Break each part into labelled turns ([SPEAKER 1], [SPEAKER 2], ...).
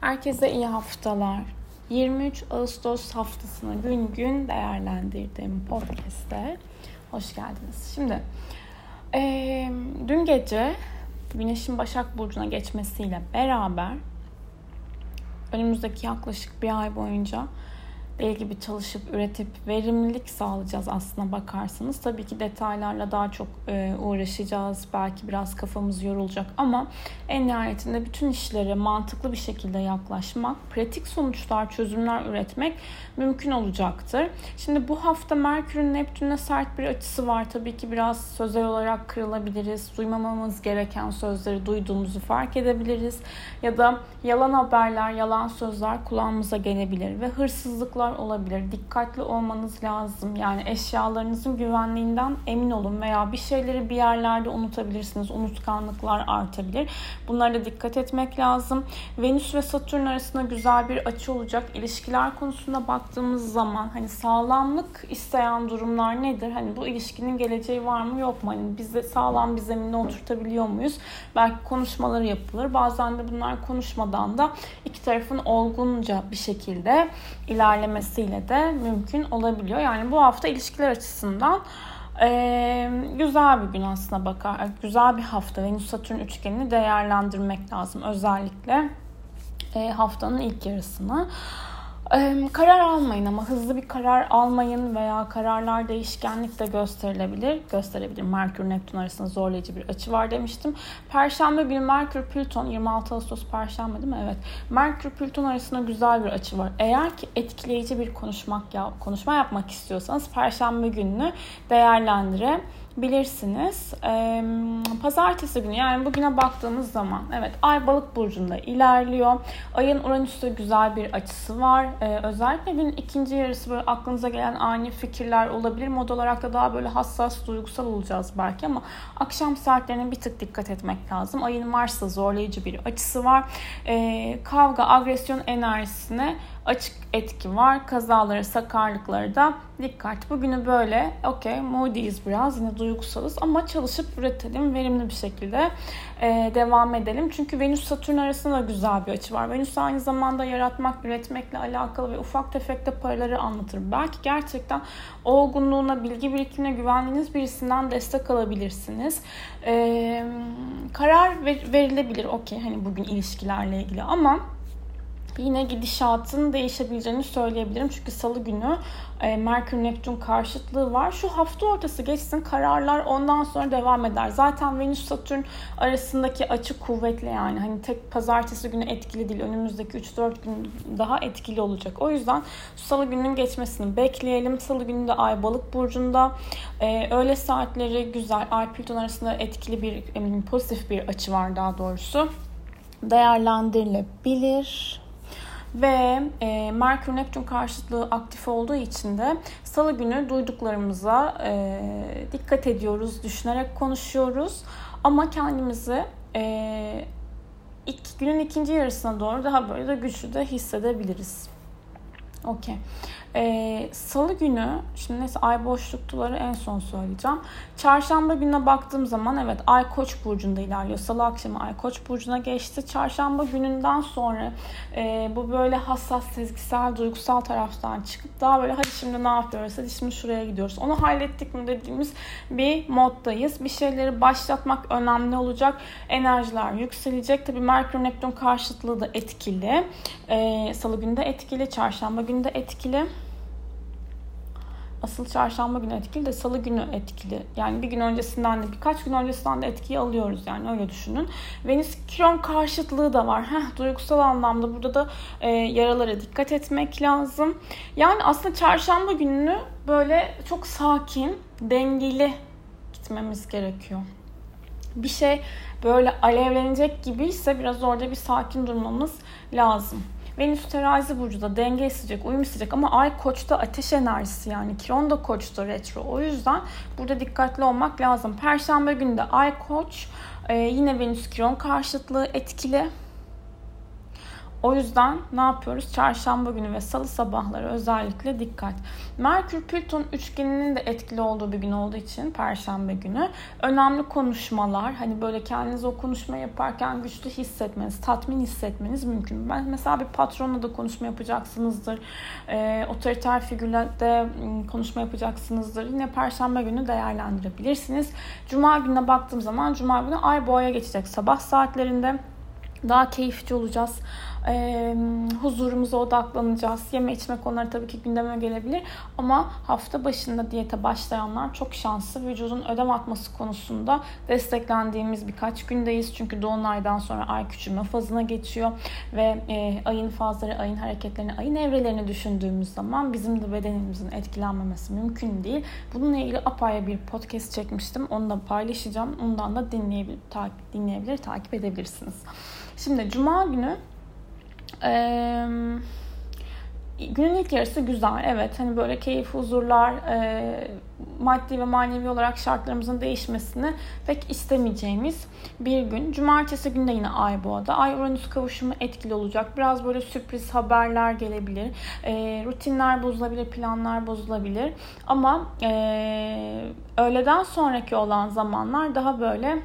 [SPEAKER 1] Herkese iyi haftalar. 23 Ağustos haftasını gün gün değerlendirdiğim podcast'te hoş geldiniz. Şimdi e, dün gece Güneş'in Başak Burcu'na geçmesiyle beraber önümüzdeki yaklaşık bir ay boyunca deli gibi çalışıp üretip verimlilik sağlayacağız aslına bakarsanız. Tabii ki detaylarla daha çok e, uğraşacağız. Belki biraz kafamız yorulacak ama en nihayetinde bütün işlere mantıklı bir şekilde yaklaşmak, pratik sonuçlar, çözümler üretmek mümkün olacaktır. Şimdi bu hafta Merkür'ün Neptün'e sert bir açısı var. Tabii ki biraz sözel olarak kırılabiliriz. Duymamamız gereken sözleri duyduğumuzu fark edebiliriz. Ya da yalan haberler, yalan sözler kulağımıza gelebilir ve hırsızlıklar hatalar olabilir. Dikkatli olmanız lazım. Yani eşyalarınızın güvenliğinden emin olun veya bir şeyleri bir yerlerde unutabilirsiniz. Unutkanlıklar artabilir. Bunlara da dikkat etmek lazım. Venüs ve Satürn arasında güzel bir açı olacak. İlişkiler konusunda baktığımız zaman hani sağlamlık isteyen durumlar nedir? Hani bu ilişkinin geleceği var mı yok mu? Hani biz de sağlam bir zemine oturtabiliyor muyuz? Belki konuşmaları yapılır. Bazen de bunlar konuşmadan da iki tarafın olgunca bir şekilde ilerleme edilmesiyle de mümkün olabiliyor. Yani bu hafta ilişkiler açısından ee, güzel bir gün aslında bakar. Güzel bir hafta. Venüs Satürn üçgenini değerlendirmek lazım. Özellikle e, haftanın ilk yarısını. Karar almayın ama hızlı bir karar almayın veya kararlar değişkenlik de gösterilebilir. Gösterebilir. Merkür Neptün arasında zorlayıcı bir açı var demiştim. Perşembe günü Merkür Plüton 26 Ağustos Perşembe değil mi? Evet. Merkür Plüton arasında güzel bir açı var. Eğer ki etkileyici bir konuşmak ya konuşma yapmak istiyorsanız Perşembe gününü değerlendire bilirsiniz. Ee, pazartesi günü yani bugüne baktığımız zaman evet Ay Balık burcunda ilerliyor. Ayın Uranüs'te güzel bir açısı var. Ee, özellikle günün ikinci yarısı böyle aklınıza gelen ani fikirler olabilir. Mod olarak da daha böyle hassas, duygusal olacağız belki ama akşam saatlerine bir tık dikkat etmek lazım. Ayın Mars'ta zorlayıcı bir açısı var. Ee, kavga, agresyon enerjisine açık etki var. Kazaları, sakarlıkları da dikkat. Bugünü böyle okey moody'yiz biraz yine duygusalız ama çalışıp üretelim verimli bir şekilde e, devam edelim. Çünkü Venüs Satürn arasında da güzel bir açı var. Venüs aynı zamanda yaratmak, üretmekle alakalı ve ufak tefek de paraları anlatır. Belki gerçekten olgunluğuna, bilgi birikimine güvendiğiniz birisinden destek alabilirsiniz. E, karar ver, verilebilir okey hani bugün ilişkilerle ilgili ama yine gidişatın değişebileceğini söyleyebilirim. Çünkü salı günü e, Merkür Neptün karşıtlığı var. Şu hafta ortası geçsin kararlar ondan sonra devam eder. Zaten Venüs Satürn arasındaki açı kuvvetli yani. Hani tek pazartesi günü etkili değil. Önümüzdeki 3-4 gün daha etkili olacak. O yüzden salı gününün geçmesini bekleyelim. Salı günü de Ay Balık burcunda. Ee, öğle saatleri güzel. Ay Plüton arasında etkili bir pozitif bir açı var daha doğrusu. Değerlendirilebilir. Ve e, Merkür Neptün karşıtlığı aktif olduğu için de salı günü duyduklarımıza e, dikkat ediyoruz, düşünerek konuşuyoruz. Ama kendimizi e, ilk, günün ikinci yarısına doğru daha böyle de güçlü de hissedebiliriz. Okey. Ee, Salı günü, şimdi neyse ay boşluktuları en son söyleyeceğim. Çarşamba gününe baktığım zaman evet ay koç burcunda ilerliyor. Salı akşamı ay koç burcuna geçti. Çarşamba gününden sonra e, bu böyle hassas, sezgisel, duygusal taraftan çıkıp daha böyle hadi şimdi ne yapıyoruz, hadi şimdi şuraya gidiyoruz. Onu hallettik mi dediğimiz bir moddayız. Bir şeyleri başlatmak önemli olacak. Enerjiler yükselecek. Tabii Merkür Neptün karşıtlığı da etkili. Ee, Salı günü de etkili, çarşamba günü de etkili asıl çarşamba günü etkili de salı günü etkili. Yani bir gün öncesinden de birkaç gün öncesinden de etkiyi alıyoruz yani öyle düşünün. Venüs Kiron karşıtlığı da var. Heh, duygusal anlamda burada da e, yaralara dikkat etmek lazım. Yani aslında çarşamba gününü böyle çok sakin, dengeli gitmemiz gerekiyor. Bir şey böyle alevlenecek gibiyse biraz orada bir sakin durmamız lazım. Venüs terazi burcuda denge isteyecek, uyum isteyecek ama ay koçta ateş enerjisi yani Kiron da koçta retro. O yüzden burada dikkatli olmak lazım. Perşembe günü de ay koç, ee, yine Venüs Kiron karşıtlığı etkili. O yüzden ne yapıyoruz? Çarşamba günü ve salı sabahları özellikle dikkat. Merkür Plüton üçgeninin de etkili olduğu bir gün olduğu için perşembe günü önemli konuşmalar hani böyle kendiniz o konuşma yaparken güçlü hissetmeniz, tatmin hissetmeniz mümkün. Ben mesela bir patronla da konuşma yapacaksınızdır. E, otoriter figürle konuşma yapacaksınızdır. Yine perşembe günü değerlendirebilirsiniz. Cuma gününe baktığım zaman cuma günü ay boğaya geçecek sabah saatlerinde daha keyifli olacağız e, huzurumuza odaklanacağız. Yeme içme konuları tabii ki gündeme gelebilir. Ama hafta başında diyete başlayanlar çok şanslı. Vücudun ödem atması konusunda desteklendiğimiz birkaç gündeyiz. Çünkü dolunaydan sonra ay küçülme fazına geçiyor. Ve e, ayın fazları, ayın hareketlerini, ayın evrelerini düşündüğümüz zaman bizim de bedenimizin etkilenmemesi mümkün değil. Bununla ilgili apayrı bir podcast çekmiştim. Onu da paylaşacağım. Ondan da dinleyebilir, takip, dinleyebilir, takip edebilirsiniz. Şimdi Cuma günü ee, günün ilk yarısı güzel. Evet hani böyle keyif, huzurlar, e, maddi ve manevi olarak şartlarımızın değişmesini pek istemeyeceğimiz bir gün. Cumartesi günde yine Ay Boğa'da. Ay Uranüs kavuşumu etkili olacak. Biraz böyle sürpriz haberler gelebilir. E, rutinler bozulabilir, planlar bozulabilir. Ama e, öğleden sonraki olan zamanlar daha böyle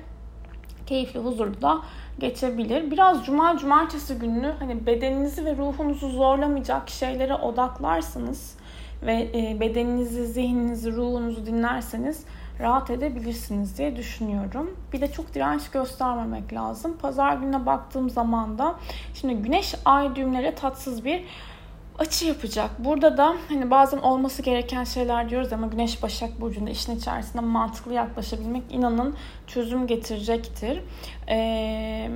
[SPEAKER 1] keyifli, huzurlu da geçebilir. Biraz cuma cumartesi gününü hani bedeninizi ve ruhunuzu zorlamayacak şeylere odaklarsanız ve e, bedeninizi, zihninizi, ruhunuzu dinlerseniz rahat edebilirsiniz diye düşünüyorum. Bir de çok direnç göstermemek lazım. Pazar gününe baktığım zaman da şimdi güneş ay düğümlere tatsız bir açı yapacak. Burada da hani bazen olması gereken şeyler diyoruz ama Güneş Başak Burcu'nda işin içerisinde mantıklı yaklaşabilmek inanın çözüm getirecektir. Ee,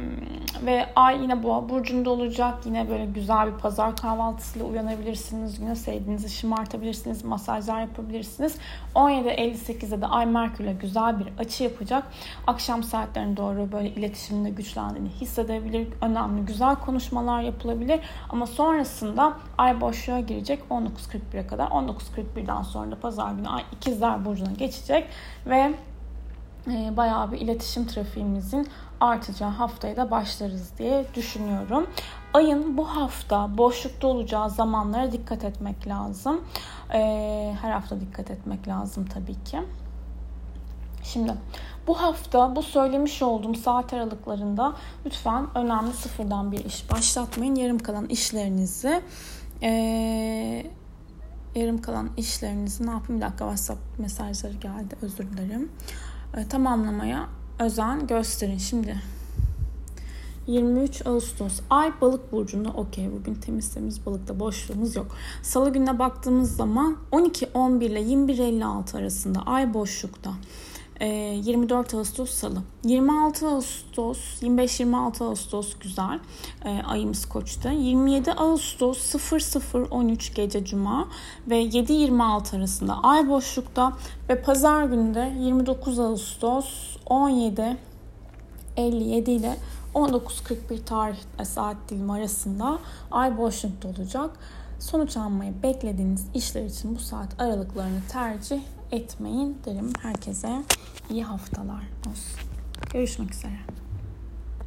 [SPEAKER 1] ve ay yine boğa burcunda olacak. Yine böyle güzel bir pazar kahvaltısıyla uyanabilirsiniz. Yine sevdiğinizi şımartabilirsiniz. Masajlar yapabilirsiniz. 17.58'de de ay Merkür'le güzel bir açı yapacak. Akşam saatlerine doğru böyle iletişiminde güçlendiğini hissedebilir. Önemli güzel konuşmalar yapılabilir. Ama sonrasında ay boşluğa girecek 19.41'e kadar. 19.41'den sonra da pazar günü ay ikizler burcuna geçecek ve e, bayağı bir iletişim trafiğimizin artacağı haftaya da başlarız diye düşünüyorum. Ayın bu hafta boşlukta olacağı zamanlara dikkat etmek lazım. E, her hafta dikkat etmek lazım tabii ki. Şimdi bu hafta bu söylemiş olduğum saat aralıklarında lütfen önemli sıfırdan bir iş başlatmayın. Yarım kalan işlerinizi ee, yarım kalan işlerinizi ne yapayım? Bir dakika WhatsApp mesajları geldi. Özür dilerim. Ee, tamamlamaya özen gösterin. Şimdi 23 Ağustos. Ay balık burcunda okey. Bugün temiz temiz balıkta boşluğumuz yok. Salı gününe baktığımız zaman 12-11 ile 21-56 arasında ay boşlukta. 24 ee, Ağustos Salı. 26 Ağustos, 25-26 Ağustos güzel. E, ayımız koçta. 27 Ağustos 00-13 gece Cuma ve 7-26 arasında ay boşlukta ve pazar günü 29 Ağustos 17 57 ile 19.41 tarih saat dilimi arasında ay boşlukta olacak. Sonuç almayı beklediğiniz işler için bu saat aralıklarını tercih etmeyin derim herkese. iyi haftalar olsun. Görüşmek üzere.